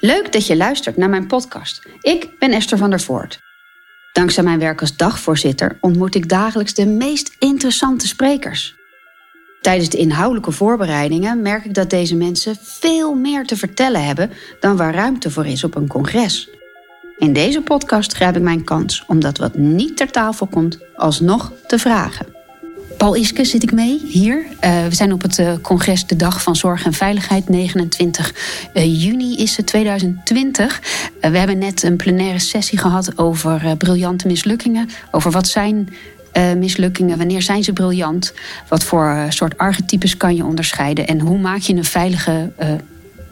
Leuk dat je luistert naar mijn podcast. Ik ben Esther van der Voort. Dankzij mijn werk als dagvoorzitter ontmoet ik dagelijks de meest interessante sprekers. Tijdens de inhoudelijke voorbereidingen merk ik dat deze mensen veel meer te vertellen hebben dan waar ruimte voor is op een congres. In deze podcast grijp ik mijn kans om dat wat niet ter tafel komt alsnog te vragen. Paul Iske zit ik mee hier. Uh, we zijn op het uh, congres De Dag van Zorg en Veiligheid. 29 uh, juni is het 2020. we hebben net een plenaire sessie gehad over briljante mislukkingen. Over wat zijn mislukkingen, wanneer zijn ze briljant? Wat voor soort archetypes kan je onderscheiden? En hoe maak je een veilige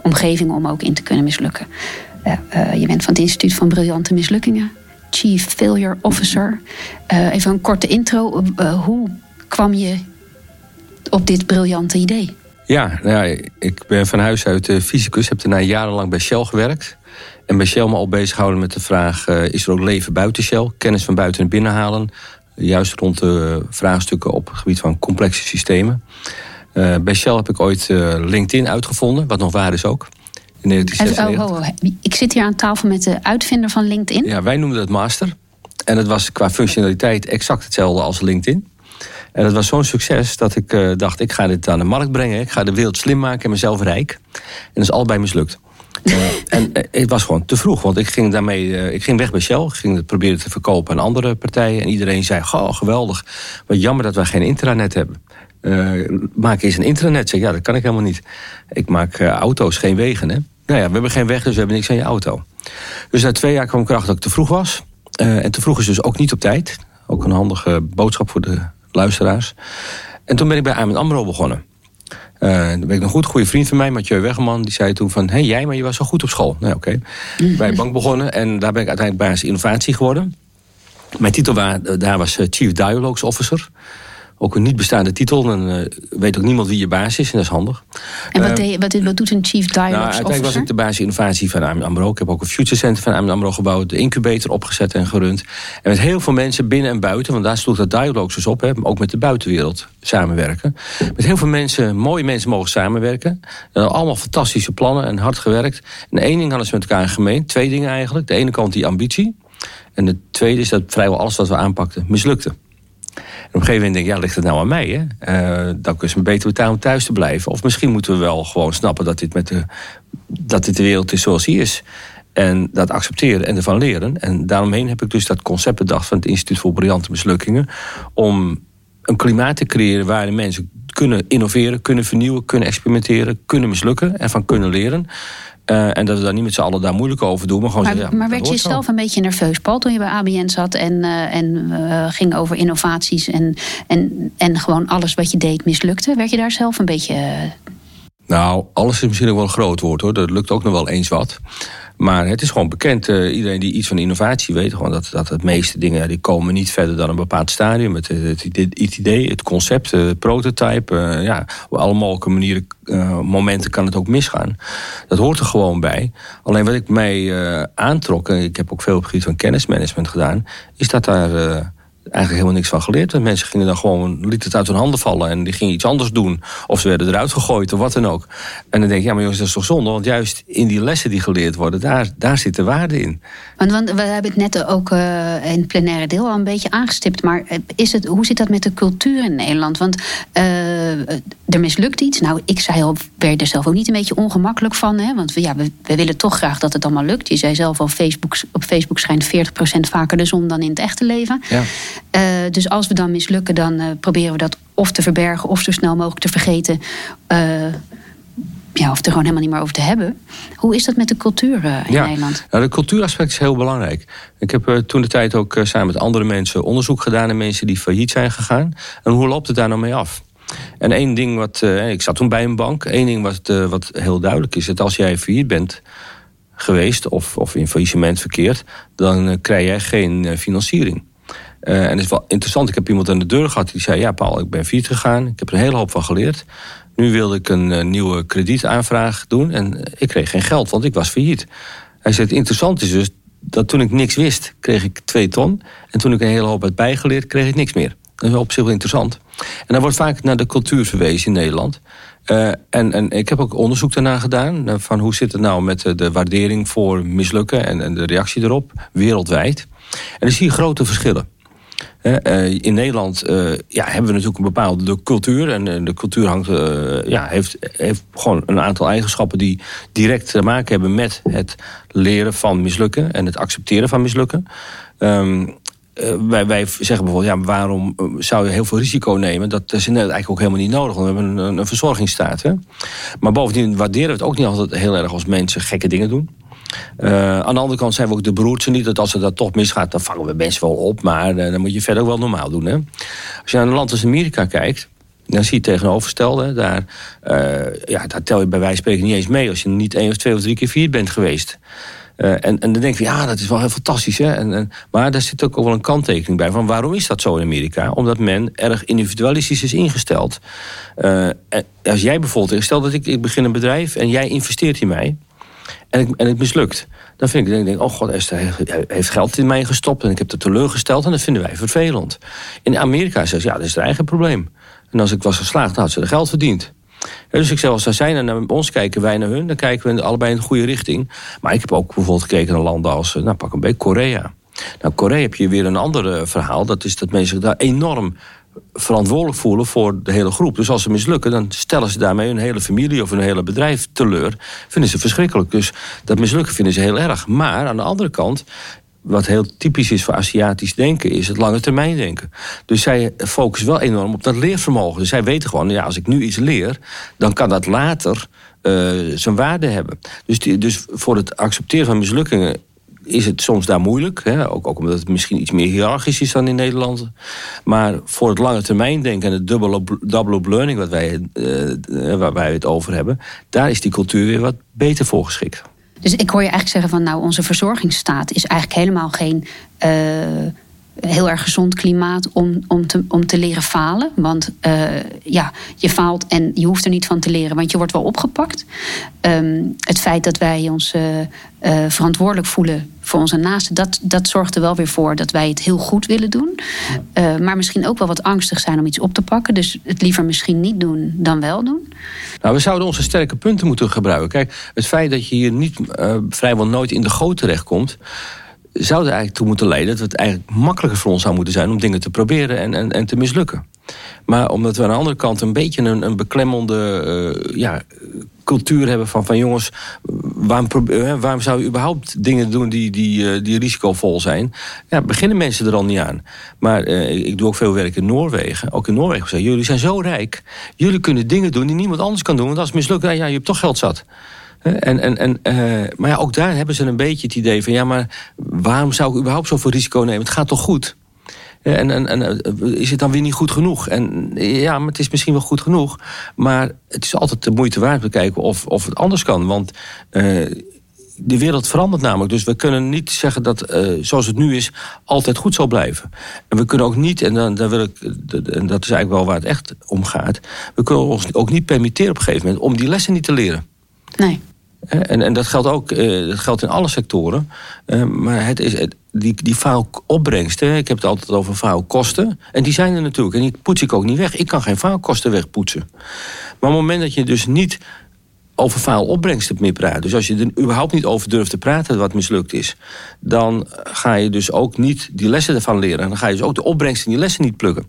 omgeving om ook in te kunnen mislukken? je bent van het Instituut van Briljante Mislukkingen. Chief Failure Officer. even een korte intro. hoe kwam je op dit briljante idee? Ja, nou ja, ik ben van huis uit uh, fysicus. Heb daarna jarenlang bij Shell gewerkt. En bij Shell me al bezig gehouden met de vraag... Uh, is er ook leven buiten Shell? Kennis van buiten en binnen halen. Juist rond de vraagstukken op het gebied van complexe systemen. Uh, bij Shell heb ik ooit LinkedIn uitgevonden. Wat nog waar is ook. In 1996. Ik zit hier aan tafel met de uitvinder van LinkedIn. Ja, wij noemden het master. En het was qua functionaliteit exact hetzelfde als LinkedIn. En dat was zo'n succes dat ik uh, dacht, ik ga dit aan de markt brengen. Ik ga de wereld slim maken en mezelf rijk. En dat is allebei mislukt. Uh, en uh, het was gewoon te vroeg, want ik ging daarmee, ik ging weg bij Shell. Ik ging het proberen te verkopen aan andere partijen. En iedereen zei, goh, geweldig. Wat jammer dat wij geen intranet hebben. maak eens een intranet. Zeg, ja, dat kan ik helemaal niet. Ik maak auto's, geen wegen. Hè? Nou ja, we hebben geen weg, dus we hebben niks aan je auto. Dus na twee jaar kwam ik erachter dat ik te vroeg was. en te vroeg is dus ook niet op tijd. Ook een handige boodschap voor de luisteraars. En toen ben ik bij Armin AMRO begonnen. Uh, dan ben ik een goed, goede vriend van mij, Mathieu Weggeman. Die zei toen van, hé hey, jij, maar je was zo goed op school. Nou oké, okay. bij bank begonnen en daar ben ik uiteindelijk basis innovatie geworden. Mijn titel daar was eh, Chief Dialogues Officer ook een niet bestaande titel. Dan uh, weet ook niemand wie je baas is en dat is handig. En wat, uh, wat, wat, doet een Chief Dialogues nou, Uiteindelijk was ik de basis innovatie van AMN AMRO. Ik heb ook een Future Center van AMN AMRO gebouwd. De incubator opgezet en gerund. En met heel veel mensen binnen en buiten. Want daar sloeg dat Dialogues dus op. Hè, ook met de buitenwereld samenwerken. Met heel veel mensen, mooie mensen mogen samenwerken. En allemaal fantastische plannen en hard gewerkt. En één ding hadden ze met elkaar gemeen. Twee dingen eigenlijk. De ene kant die ambitie. En de tweede is dat vrijwel alles wat we aanpakten mislukte op een gegeven moment denk ik, ja, ligt het nou aan mij? Hè? Uh, dan kunnen ze beter betalen om thuis te blijven. Of misschien moeten we wel gewoon snappen dat dit, met de, dat dit de wereld is zoals die is. En dat accepteren en ervan leren. En daaromheen heb ik dus dat concept bedacht van het Instituut voor Briljante Mislukkingen. Om een klimaat te creëren waarin mensen kunnen innoveren, kunnen vernieuwen, kunnen experimenteren, kunnen mislukken en van kunnen leren. Uh, en dat we daar niet met z'n allen daar moeilijk over doen. Maar, gewoon maar, zeggen, ja, maar werd je zelf een beetje nerveus, Paul, toen je bij ABN zat en, uh, en uh, ging over innovaties en, en, en gewoon alles wat je deed mislukte? Werd je daar zelf een beetje. Nou, alles is misschien ook wel een groot woord hoor. Dat lukt ook nog wel eens wat. Maar het is gewoon bekend, uh, iedereen die iets van innovatie weet, gewoon dat, dat het meeste dingen die komen niet verder dan een bepaald stadium. Het, het, het idee, het concept, het prototype, uh, ja, op alle mogelijke manieren, momenten kan het ook misgaan. Dat hoort er gewoon bij. Alleen wat ik mij aantrok, en ik heb ook veel op het gebied van kennismanagement gedaan, is dat daar eigenlijk helemaal niks van geleerd. Want mensen gingen dan gewoon, lieten het uit hun handen vallen en die gingen iets anders doen. Of ze werden eruit gegooid of wat dan ook. En dan denk ik, ja maar jongens, dat is toch zonde? Want juist in die lessen die geleerd worden, daar, daar zit de waarde in. Want, want we hebben het net ook uh, in het plenaire deel al een beetje aangestipt. Maar eh, is het, hoe zit dat met de cultuur in Nederland? Want uh, er mislukt iets. Nou, ik zei al, werd er zelf ook niet een beetje ongemakkelijk van. Hè? Want we, ja, we, we willen toch graag dat het allemaal lukt. Je zei zelf al, Facebook, op Facebook schijnt 40% vaker de zon dan in het echte leven. Ja. Uh, dus als we dan mislukken, dan uh, proberen we dat of te verbergen of zo snel mogelijk te vergeten. Uh, ja, of er gewoon helemaal niet meer over te hebben. Hoe is dat met de cultuur in ja, Nederland? Nou, de cultuuraspect is heel belangrijk. Ik heb toen de tijd ook samen met andere mensen onderzoek gedaan naar mensen die failliet zijn gegaan. En hoe loopt het daar nou mee af? En één ding wat, ik zat toen bij een bank, één ding wat, wat heel duidelijk is, dat als jij failliet bent geweest of, of in faillissement verkeerd, dan krijg jij geen financiering. Uh, en het is wel interessant, ik heb iemand aan de deur gehad die zei... ja Paul, ik ben failliet gegaan, ik heb er een hele hoop van geleerd. Nu wilde ik een uh, nieuwe kredietaanvraag doen en ik kreeg geen geld, want ik was failliet. Hij zei, het interessant is dus dat toen ik niks wist, kreeg ik twee ton. En toen ik een hele hoop had bijgeleerd, kreeg ik niks meer. Dat is op zich wel interessant. En dan wordt vaak naar de cultuur verwezen in Nederland. en, en ik heb ook onderzoek daarna gedaan. van hoe zit het nou met de waardering voor mislukken en, en de reactie erop wereldwijd. En dan zie je grote verschillen. In Nederland ja, hebben we natuurlijk een bepaalde cultuur. En de cultuur hangt, ja, heeft, heeft gewoon een aantal eigenschappen die direct te maken hebben met het leren van mislukken en het accepteren van mislukken. Ehm, wij, wij, zeggen bijvoorbeeld, ja, waarom eh, zou je heel veel risico nemen? Dat is eigenlijk ook helemaal niet nodig, want we hebben een, een verzorgingsstaat. Hè? Maar bovendien waarderen we het ook niet altijd heel erg als mensen gekke dingen doen. Uh, aan de andere kant zijn we ook de broertje niet. Dat als het dat toch misgaat, dan vangen we mensen wel op. Maar dan moet je verder ook wel normaal doen. Hè? Als je naar een land als Amerika kijkt, dan zie je tegenovergestelde. Daar, uh, ja, daar tel je bij wijze van spreken niet eens mee als je niet één of twee of drie keer vier bent geweest. En, en dan denk je, ja, dat is wel heel fantastisch. Hè? En, en, maar daar zit ook wel een kanttekening bij. Van waarom is dat zo in Amerika? Omdat men erg individualistisch is ingesteld. Als jij bijvoorbeeld, stel dat ik, ik begin een bedrijf en jij investeert in mij. En, ik, en het mislukt. Dan vind ik, denk ik, oh god, Esther heeft geld in mij gestopt en ik heb het teleurgesteld en dat vinden wij vervelend. In Amerika zeggen ze, ja, dat is haar eigen probleem. En als ik was geslaagd, dan had ze er geld verdiend. Dus ik zeg, als zij naar ons kijken, wij naar hun, dan kijken we allebei in de goede richting. Maar ik heb ook bijvoorbeeld gekeken naar landen als, nou pak een beetje Korea. Nou, Korea heb je weer een ander eh, verhaal. Dat is dat mensen daar enorm verantwoordelijk voelen voor de hele groep. Dus als ze mislukken, dan stellen ze daarmee hun hele familie of hun hele bedrijf teleur. Vinden ze verschrikkelijk. Dus dat mislukken vinden ze heel erg. Maar aan de andere kant wat heel typisch is voor Aziatisch denken, is het lange termijn denken. Dus zij focussen wel enorm op dat leervermogen. Dus zij weten gewoon, ja, als ik nu iets leer, dan kan dat later uh, zijn waarde hebben. Dus, dus voor het accepteren van mislukkingen is het soms daar moeilijk. Hè? Ook, ook, omdat het misschien iets meer hiërarchisch is dan in Nederland. Maar voor het lange termijn denken en het double, up learning... Wat wij, uh, waar wij het over hebben... daar is die cultuur weer wat beter voor geschikt. Dus ik hoor je eigenlijk zeggen van nou, onze verzorgingsstaat is eigenlijk helemaal geen uh, heel erg gezond klimaat om, om, te, om te leren falen. Want uh, ja, je faalt en je hoeft er niet van te leren, want je wordt wel opgepakt. Um, het feit dat wij ons uh, verantwoordelijk voelen voor onze naasten, dat, dat zorgt er wel weer voor dat wij het heel goed willen doen. Maar misschien ook wel wat angstig zijn om iets op te pakken. Dus het liever misschien niet doen dan wel doen. Nou, we zouden onze sterke punten moeten gebruiken. Kijk, het feit dat je hier niet vrijwel nooit in de goot terechtkomt zou er eigenlijk toe moeten leiden dat het eigenlijk makkelijker voor ons zou moeten zijn om dingen te proberen en, en, en te mislukken. Maar omdat we aan de andere kant een beetje een, een beklemmende uh, ja, cultuur hebben van, van jongens, waarom, waarom zou je überhaupt dingen doen die, die, uh, die risicovol zijn? Ja, beginnen mensen er al niet aan. Maar ik doe ook veel werk in Noorwegen. Ook in Noorwegen zeggen, jullie zijn zo rijk. Jullie kunnen dingen doen die niemand anders kan doen. Want als het mislukt, ja, je hebt toch geld zat. En, en, en, uh, maar ja, ook daar hebben ze een beetje het idee van... ja, maar waarom zou ik überhaupt zoveel risico nemen? Het gaat toch goed? En, en, en eh, is het dan weer niet goed genoeg? En ja, maar het is misschien wel goed genoeg. Maar het is altijd de moeite waard te kijken of, of het anders kan. Want uh, de wereld verandert namelijk. Dus we kunnen niet zeggen dat zoals het nu is altijd goed zal blijven. En we kunnen ook niet, en dan, dan wil ik, en dat is eigenlijk wel waar het echt om gaat. We kunnen ons ook niet permitteren op een gegeven moment om die lessen niet te leren. Nee. En, en dat geldt ook uh, dat geldt in alle sectoren. Uh, maar het is, die, die faalopbrengsten, ik heb het altijd over faalkosten. En die zijn er natuurlijk. En die poets ik ook niet weg. Ik kan geen faalkosten wegpoetsen. Maar op het moment dat je dus niet over faalopbrengsten meer praat. Dus als je er überhaupt niet over durft te praten wat mislukt is... dan ga je dus ook niet die lessen ervan leren. En dan ga je dus ook de opbrengsten in die lessen niet plukken.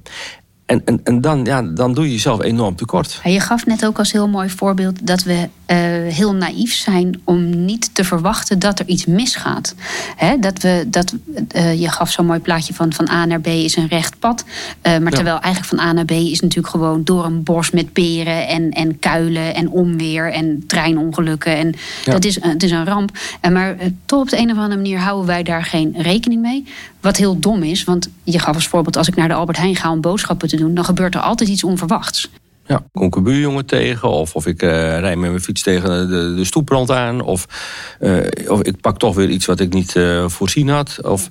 En, en, en dan, ja, dan doe je jezelf enorm tekort. Je gaf net ook als heel mooi voorbeeld dat we uh, heel naïef zijn om niet te verwachten dat er iets misgaat. He, dat we, dat, uh, je gaf zo'n mooi plaatje van van A naar B is een recht pad. Uh, maar ja. terwijl eigenlijk van A naar B is natuurlijk gewoon door een bos met peren en, en kuilen en onweer en treinongelukken. En ja. dat is, het is een ramp. En maar toch op de een of andere manier houden wij daar geen rekening mee. Wat heel dom is, want je gaf als voorbeeld als ik naar de Albert Heijn ga om boodschappen te doen, dan gebeurt er altijd iets onverwachts. Ja, kom ik een buurjongen tegen. Of, of ik uh, rijd met mijn fiets tegen de, stoeprand aan. Of, uh, of ik pak toch weer iets wat ik niet uh, voorzien had. Of,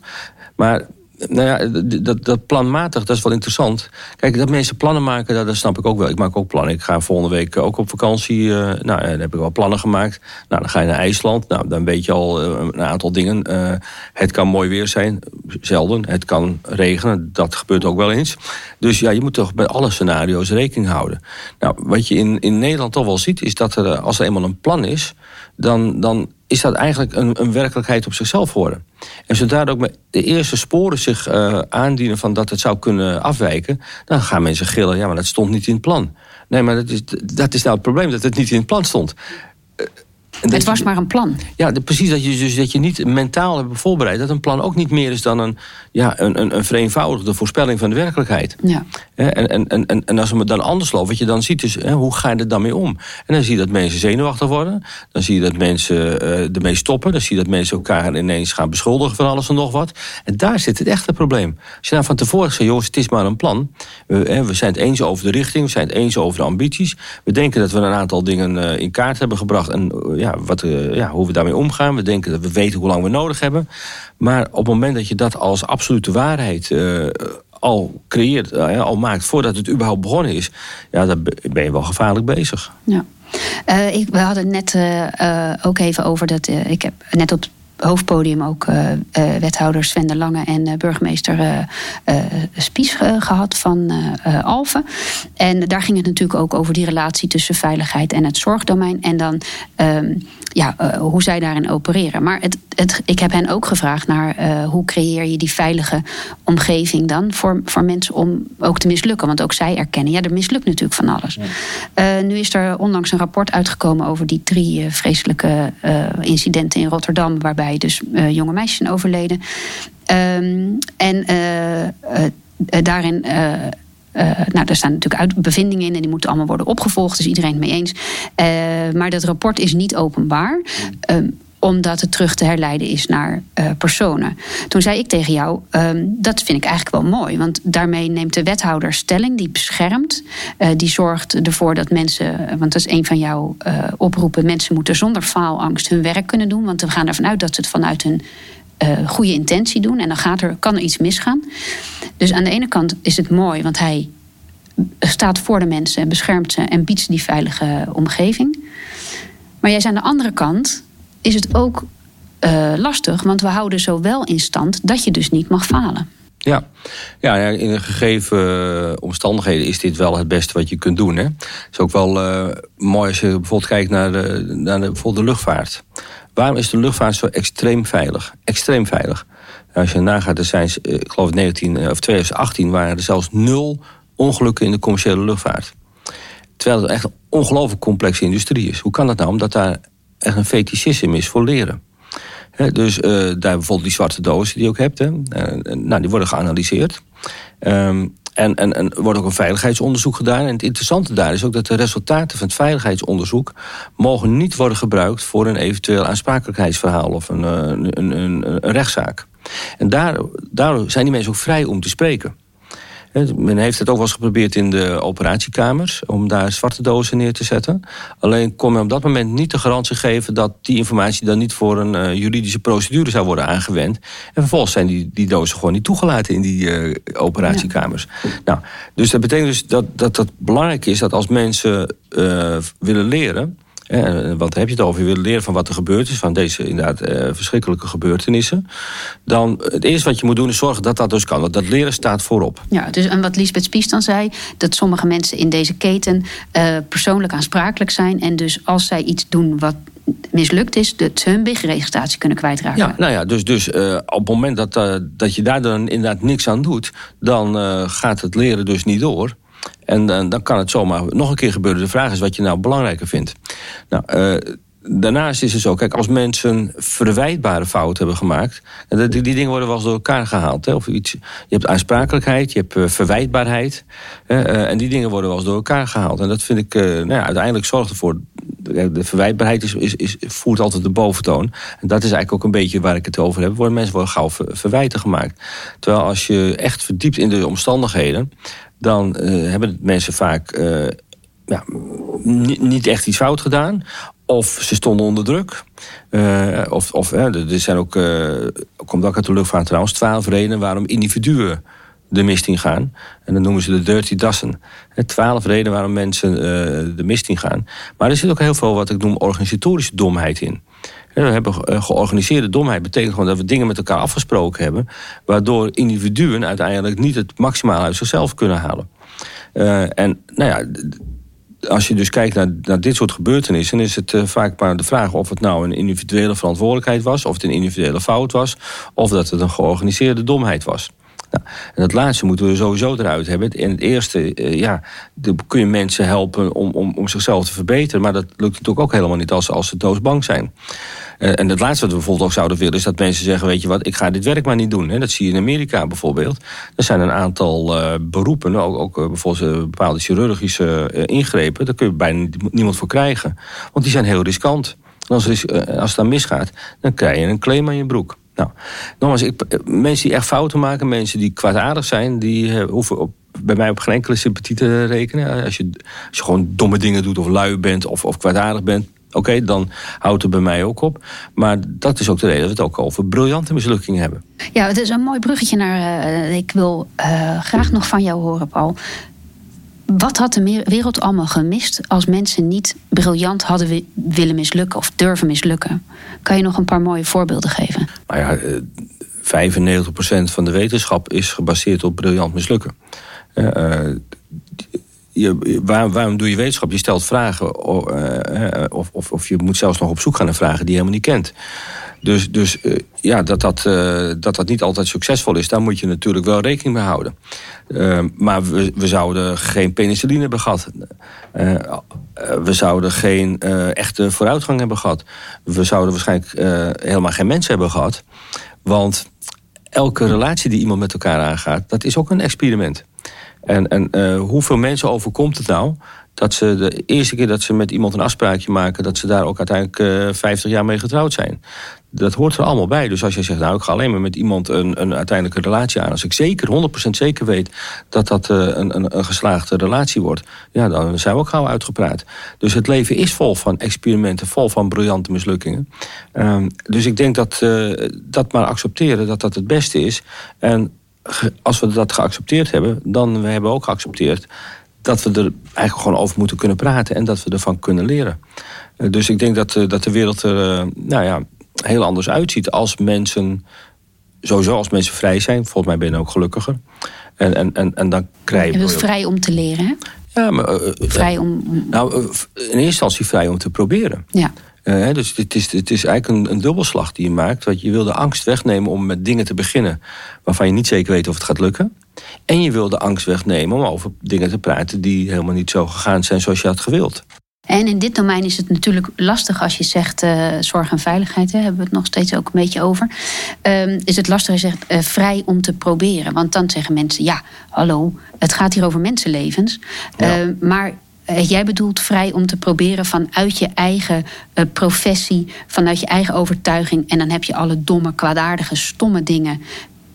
maar nou ja, dat, dat planmatig, dat is wel interessant. Kijk, dat mensen plannen maken, dat, snap ik ook wel. Ik maak ook plannen. Ik ga volgende week ook op vakantie. Uh, nou, dan heb ik wel plannen gemaakt. Nou, dan ga je naar IJsland. Nou, dan weet je al een aantal dingen. Het kan mooi weer zijn, zelden. Het kan regenen, dat gebeurt ook wel eens. Dus ja, je moet toch bij alle scenario's rekening houden. Nou, wat je in, in Nederland toch wel ziet, is dat er, als er eenmaal een plan is, dan, dan is dat eigenlijk een, een werkelijkheid op zichzelf geworden. En zodra ook de eerste sporen zich uh, aandienen van dat het zou kunnen afwijken, dan gaan mensen gillen, ja, maar dat stond niet in het plan. Nee, maar dat is, dat is nou het probleem, dat het niet in het plan stond. Het was maar een plan. Ja, precies. Dat je, dus, dat je niet mentaal hebt voorbereid. Dat een plan ook niet meer is dan een, ja, een, een, een vereenvoudigde voorspelling van de werkelijkheid. Ja. En, en, en, en als we dan anders lopen, wat je dan ziet is, hoe ga je er dan mee om? En dan zie je dat mensen zenuwachtig worden. Dan zie je dat mensen uh, ermee stoppen. Dan zie je dat mensen elkaar ineens gaan beschuldigen van alles en nog wat. En daar zit het echte probleem. Als je nou van tevoren zegt, jongens, het is maar een plan. We, we zijn het eens over de richting. We zijn het eens over de ambities. We denken dat we een aantal dingen uh, in kaart hebben gebracht. En uh, ja, hoe we daarmee omgaan. We denken dat we weten hoe lang we nodig hebben. Maar op het moment dat je dat als absolute waarheid uh, al creëert, uh, al maakt voordat het überhaupt begonnen is, ja, dan ben je wel gevaarlijk bezig. Ja. ik, we hadden net ook even over dat. ik heb net op hoofdpodium ook uh, uh, wethouder Sven de Lange en uh, burgemeester Spies gehad van Alphen. En daar ging het natuurlijk ook over die relatie tussen veiligheid en het zorgdomein. En dan um, ja, hoe zij daarin opereren. Maar het, het, ik heb hen ook gevraagd naar hoe creëer je die veilige omgeving dan voor, voor mensen om ook te mislukken. Want ook zij erkennen, ja, er mislukt natuurlijk van alles. Ja. nu is er onlangs een rapport uitgekomen over die drie vreselijke incidenten in Rotterdam, waarbij dus uh, jonge meisjes zijn overleden. Um, en uh, uh, daarin. nou, daar staan natuurlijk uit bevindingen in en die moeten allemaal worden opgevolgd. Dus iedereen het mee eens. maar dat rapport is niet openbaar. Um, omdat het terug te herleiden is naar uh, personen. Toen zei ik tegen jou, um, dat vind ik eigenlijk wel mooi. Want daarmee neemt de wethouder stelling, die beschermt. Uh, die zorgt ervoor dat mensen, want dat is een van jouw oproepen... mensen moeten zonder faalangst hun werk kunnen doen. Want we gaan ervan uit dat ze het vanuit hun goede intentie doen. En dan gaat er, kan er iets misgaan. Dus aan de ene kant is het mooi, want hij staat voor de mensen... en beschermt ze en biedt ze die veilige omgeving. Maar jij is aan de andere kant is het ook uh, lastig, want we houden zo wel in stand dat je dus niet mag falen. Ja. ja, in gegeven omstandigheden is dit wel het beste wat je kunt doen. Het is ook wel uh, mooi als je bijvoorbeeld kijkt naar, de, naar de, bijvoorbeeld de luchtvaart. Waarom is de luchtvaart zo extreem veilig? Extreem veilig. Als je nagaat, er zijn, eh, ik geloof 19, of 2018 waren er zelfs nul ongelukken in de commerciële luchtvaart. Terwijl het echt een ongelooflijk complexe industrie is. Hoe kan dat nou? Omdat daar echt een fetischisme is voor leren. dus uh, daar bijvoorbeeld die zwarte dozen die je ook hebt. Hè, uh, nou, die worden geanalyseerd. Um, en, en, en er wordt ook een veiligheidsonderzoek gedaan. En het interessante daar is ook dat de resultaten van het veiligheidsonderzoek... mogen niet worden gebruikt voor een eventueel aansprakelijkheidsverhaal... of een, een, een, een rechtszaak. En daar, daardoor zijn die mensen ook vrij om te spreken. Men heeft het ook wel eens geprobeerd in de operatiekamers om daar zwarte dozen neer te zetten. Alleen kon men op dat moment niet de garantie geven dat die informatie dan niet voor een uh, juridische procedure zou worden aangewend. En vervolgens zijn die, die dozen gewoon niet toegelaten in die uh, operatiekamers. Nou, dus dat betekent dus dat, dat het belangrijk is dat als mensen uh, willen leren want dan heb je het over, je wil leren van wat er gebeurd is, van deze inderdaad eh, verschrikkelijke gebeurtenissen. Dan het eerste wat je moet doen is zorgen dat dat dus kan. Want dat leren staat voorop. Ja, dus en wat Lisbeth Spies dan zei, dat sommige mensen in deze keten uh, persoonlijk aansprakelijk zijn. En dus als zij iets doen wat mislukt is, dat ze hun BIG-registratie kunnen kwijtraken. Ja, nou ja, dus, dus uh, op het moment dat, uh, dat je daar dan inderdaad niks aan doet, dan uh, gaat het leren dus niet door. En uh, dan kan het zomaar nog een keer gebeuren. De vraag is wat je nou belangrijker vindt. Nou, uh, daarnaast is het zo, kijk, als mensen verwijtbare fouten hebben gemaakt, die, die dingen worden wel eens door elkaar gehaald. Hè, of iets, je hebt aansprakelijkheid, je hebt uh, verwijtbaarheid. Uh, en die dingen worden wel eens door elkaar gehaald. En dat vind ik, nou ja, uiteindelijk zorgt ervoor. De verwijtbaarheid is, is, voert altijd de boventoon. En dat is eigenlijk ook een beetje waar ik het over heb. Worden mensen worden gauw verwijten gemaakt. Terwijl als je echt verdiept in de omstandigheden dan uh, hebben mensen vaak uh, ja, niet echt iets fout gedaan. of ze stonden onder druk. of of er zijn ook, komt ook uit de luchtvaart trouwens, twaalf redenen waarom individuen de mist in gaan. En dan noemen ze de dirty dozen. Twaalf redenen waarom mensen de mist in gaan. Maar er zit ook heel veel wat ik noem organisatorische domheid in. We hebben georganiseerde domheid. betekent gewoon dat we dingen met elkaar afgesproken hebben. Waardoor individuen uiteindelijk niet het maximaal uit zichzelf kunnen halen. Uh, en nou ja, als je dus kijkt naar, naar dit soort gebeurtenissen, is het vaak maar de vraag of het nou een individuele verantwoordelijkheid was, of het een individuele fout was, of dat het een georganiseerde domheid was. Nou, en het laatste moeten we sowieso eruit hebben. En het eerste, ja, kun je mensen helpen om, om, om zichzelf te verbeteren. Maar dat lukt natuurlijk ook helemaal niet als, als ze doosbang zijn. Uh, en het laatste wat we bijvoorbeeld ook zouden willen... is dat mensen zeggen, weet je wat, ik ga dit werk maar niet doen. Dat zie je in Amerika bijvoorbeeld. Er zijn een aantal uh, beroepen, ook, ook bijvoorbeeld bepaalde chirurgische ingrepen... daar kun je bijna niemand voor krijgen. Want die zijn heel riskant. Als, als het dan misgaat, dan krijg je een claim aan je broek. Nou, nogmaals, ik, mensen die echt fouten maken, mensen die kwaadaardig zijn, die hoeven op, bij mij op geen enkele sympathie te rekenen. Als je, als je gewoon domme dingen doet of lui bent of, of kwaadaardig bent, oké, dan houdt het bij mij ook op. Maar dat is ook de reden dat we het ook over briljante mislukkingen hebben. Ja, het is een mooi bruggetje naar. Uh, ik wil uh, graag nog van jou horen, Paul. Wat had de wereld allemaal gemist als mensen niet briljant hadden willen mislukken of durven mislukken? Kan je nog een paar mooie voorbeelden geven? Nou ja, 95% van de wetenschap is gebaseerd op briljant mislukken. Je, waarom doe je wetenschap? Je stelt vragen of, of, of je moet zelfs nog op zoek gaan naar vragen die je helemaal niet kent. Dus, dus uh, ja, dat dat, dat dat niet altijd succesvol is, daar moet je natuurlijk wel rekening mee houden. Uh, maar we, we zouden geen penicilline hebben gehad. we zouden geen echte vooruitgang hebben gehad. We zouden waarschijnlijk helemaal geen mensen hebben gehad. Want elke relatie die iemand met elkaar aangaat, dat is ook een experiment. En, en hoeveel mensen overkomt het nou dat ze de eerste keer dat ze met iemand een afspraakje maken, dat ze daar ook uiteindelijk uh, 50 jaar mee getrouwd zijn dat hoort er allemaal bij. Dus als je zegt, nou, ik ga alleen maar met iemand een, een uiteindelijke relatie aan. Als ik zeker, 100% zeker weet dat dat uh, een, een, een, geslaagde relatie wordt. Ja, dan zijn we ook gauw uitgepraat. Dus het leven is vol van experimenten, vol van briljante mislukkingen. Um, dus ik denk dat dat maar accepteren, dat dat het beste is. En als we dat geaccepteerd hebben, dan we hebben ook geaccepteerd dat we er eigenlijk gewoon over moeten kunnen praten en dat we ervan kunnen leren. Uh, dus ik denk dat, dat de wereld er, nou ja, heel anders uitziet als mensen, sowieso als mensen vrij zijn. Volgens mij ben je ook gelukkiger. En, en, en, en dan krijg je. Je bent vrij om te leren, hè? Ja, maar. Uh, vrij om. Nou, in eerste instantie vrij om te proberen. Ja. Uh, dus het is, het is eigenlijk een, een, dubbelslag die je maakt. Want je wil de angst wegnemen om met dingen te beginnen waarvan je niet zeker weet of het gaat lukken. En je wil de angst wegnemen om over dingen te praten die helemaal niet zo gegaan zijn zoals je had gewild. En in dit domein is het natuurlijk lastig als je zegt uh, zorg en veiligheid, hè, hebben we het nog steeds ook een beetje over. Uh, is het lastig als je zegt uh, vrij om te proberen. Want dan zeggen mensen, ja, hallo, het gaat hier over mensenlevens. Ja. Ehm, maar eh, jij bedoelt vrij om te proberen vanuit je eigen professie, vanuit je eigen overtuiging. En dan heb je alle domme, kwaadaardige, stomme dingen.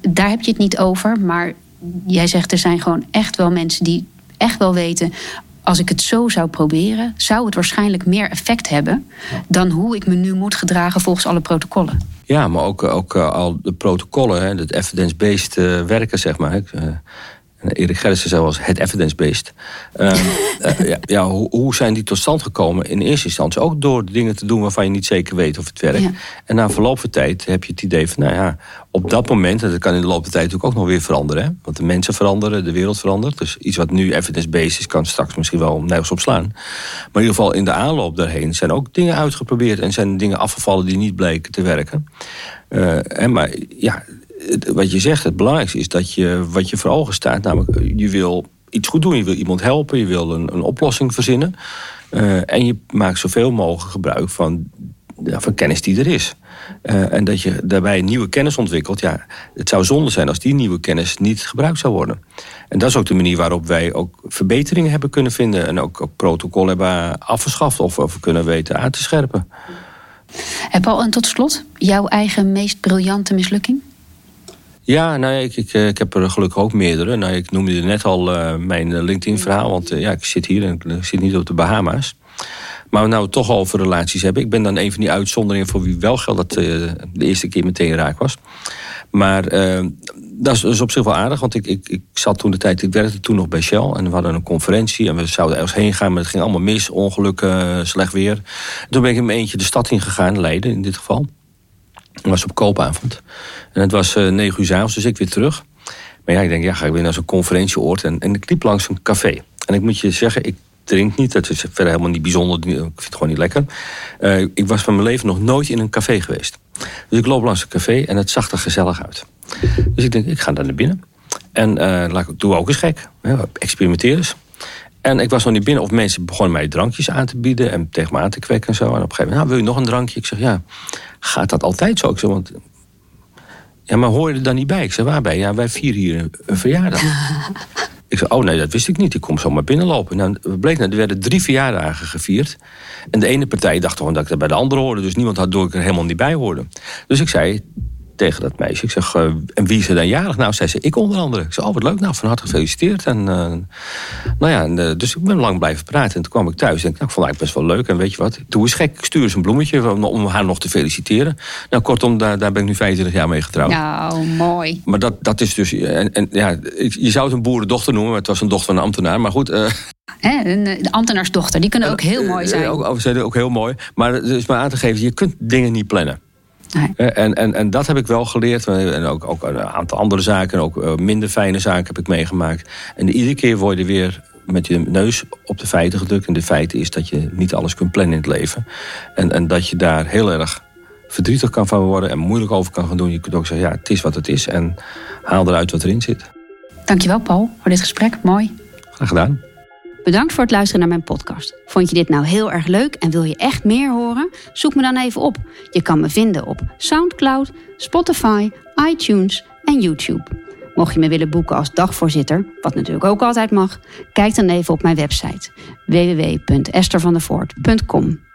Daar heb je het niet over. Maar jij zegt er zijn gewoon echt wel mensen die echt wel weten als ik het zo zou proberen, zou het waarschijnlijk meer effect hebben dan hoe ik me nu moet gedragen volgens alle protocollen. Ja, maar ook, ook uh, al de protocollen, het evidence-based werken, zeg maar. Erik Gerritsen zei was het evidence-based. Um, ja, ja hoe, hoe, zijn die tot stand gekomen? In eerste instantie ook door dingen te doen waarvan je niet zeker weet of het werkt. Ja. En na verloop van tijd heb je het idee van, nou ja, op dat moment, en dat kan in de loop der tijd natuurlijk ook nog weer veranderen. Hè? Want de mensen veranderen, de wereld verandert. Dus iets wat nu evidence-based is, kan straks misschien wel nergens op slaan. Maar in ieder geval in de aanloop daarheen zijn ook dingen uitgeprobeerd en zijn dingen afgevallen die niet bleken te werken. Uh, maar ja, wat je zegt, het belangrijkste is dat je wat je voor ogen staat, namelijk je wil iets goed doen, je wil iemand helpen, je wil een, een oplossing verzinnen. Uh, en je maakt zoveel mogelijk gebruik van, van kennis die er is. Uh, en dat je daarbij nieuwe kennis ontwikkelt. Ja, het zou zonde zijn als die nieuwe kennis niet gebruikt zou worden. En dat is ook de manier waarop wij ook verbeteringen hebben kunnen vinden. En ook, ook protocol hebben afgeschaft of, of kunnen weten aan te scherpen. En Paul, en tot slot, jouw eigen meest briljante mislukking? Ja, nou, ik, ik, eh, ik heb er gelukkig ook meerdere. Nou, ik noemde net al uh, mijn LinkedIn-verhaal, want ja, ik zit hier en ik zit niet op de Bahama's. Maar we nou toch over relaties hebben. Ik ben dan een van die uitzonderingen voor wie wel geldt dat de eerste keer meteen raak was. Maar dat is, is, op zich wel aardig, want ik, ik, ik zat toen de tijd, ik werkte toen nog bij Shell en we hadden een conferentie en we zouden ergens heen gaan, maar het ging allemaal mis, ongelukken, slecht weer. toen ben ik in mijn eentje de stad in gegaan, Leiden in dit geval. Was op koopavond. En het was uh, negen uur s avonds, dus ik weer terug. Maar ja, ik denk, ja, ga ik weer naar zo'n conferentieoord. En, en ik liep langs een café. En ik moet je zeggen, ik drink niet. Dat is verder helemaal niet bijzonder. Ik vind het gewoon niet lekker. Uh, ik was van mijn leven nog nooit in een café geweest. Dus ik loop langs een café en het zag er gezellig uit. Dus ik denk, ik ga daar naar binnen. En uh, laat ik, doe ook eens gek. Experimenteer eens. En ik was nog niet binnen of mensen begonnen mij drankjes aan te bieden en tegen me aan te kwekken en zo. En op een gegeven moment, nou, wil je nog een drankje? Ik zeg, ja, gaat dat altijd zo? Ik zeg, want ja, maar hoor je er dan niet bij? Ik zeg, waarbij? Ja, wij vieren hier een, verjaardag. ik zei, oh nee, dat wist ik niet. Ik kom zomaar binnenlopen. Nou, bleek, nou, er werden drie verjaardagen gevierd. En de ene partij dacht gewoon dat ik er bij de andere hoorde. Dus niemand had door ik er helemaal niet bij hoorde. Dus ik zei, tegen dat meisje. Ik zeg, uh, en wie is er dan jarig? Nou, zei ze, ik onder andere. Ik zei, oh, wat leuk. Nou, van harte gefeliciteerd. En, uh, nou ja, en, uh, dus ik ben lang blijven praten. En toen kwam ik thuis en ik, nou, ik vond het best wel leuk. En weet je wat, doe eens gek. Ik stuur eens een bloemetje om, om haar nog te feliciteren. Nou, kortom, daar, daar ben ik nu 25 jaar mee getrouwd. Nou, mooi. Maar dat, dat is dus, en, en ja, je zou het een boerendochter noemen. Maar het was een dochter van een ambtenaar. Maar goed... de ambtenaarsdochter, die kunnen ook heel mooi zijn. Ook, ook heel mooi. Maar het is maar aan te geven, je kunt dingen niet plannen. Nee. En, en, en dat heb ik wel geleerd. En ook, ook een aantal andere zaken, ook eh, minder fijne zaken heb ik meegemaakt. En iedere keer word je weer met je neus op de feiten gedrukt. En de feiten is dat je niet alles kunt plannen in het leven. En, en dat je daar heel erg verdrietig kan van worden en moeilijk over kan gaan doen. Je kunt ook zeggen, ja, het is wat het is. En haal eruit wat erin zit. Dankjewel, Paul, voor dit gesprek. Mooi. Graag gedaan. Bedankt voor het luisteren naar mijn podcast. Vond je dit nou heel erg leuk en wil je echt meer horen? Zoek me dan even op. Je kan me vinden op SoundCloud, Spotify, iTunes en YouTube. Mocht je me willen boeken als dagvoorzitter, wat natuurlijk ook altijd mag, kijk dan even op mijn website www.estervandervoort.com.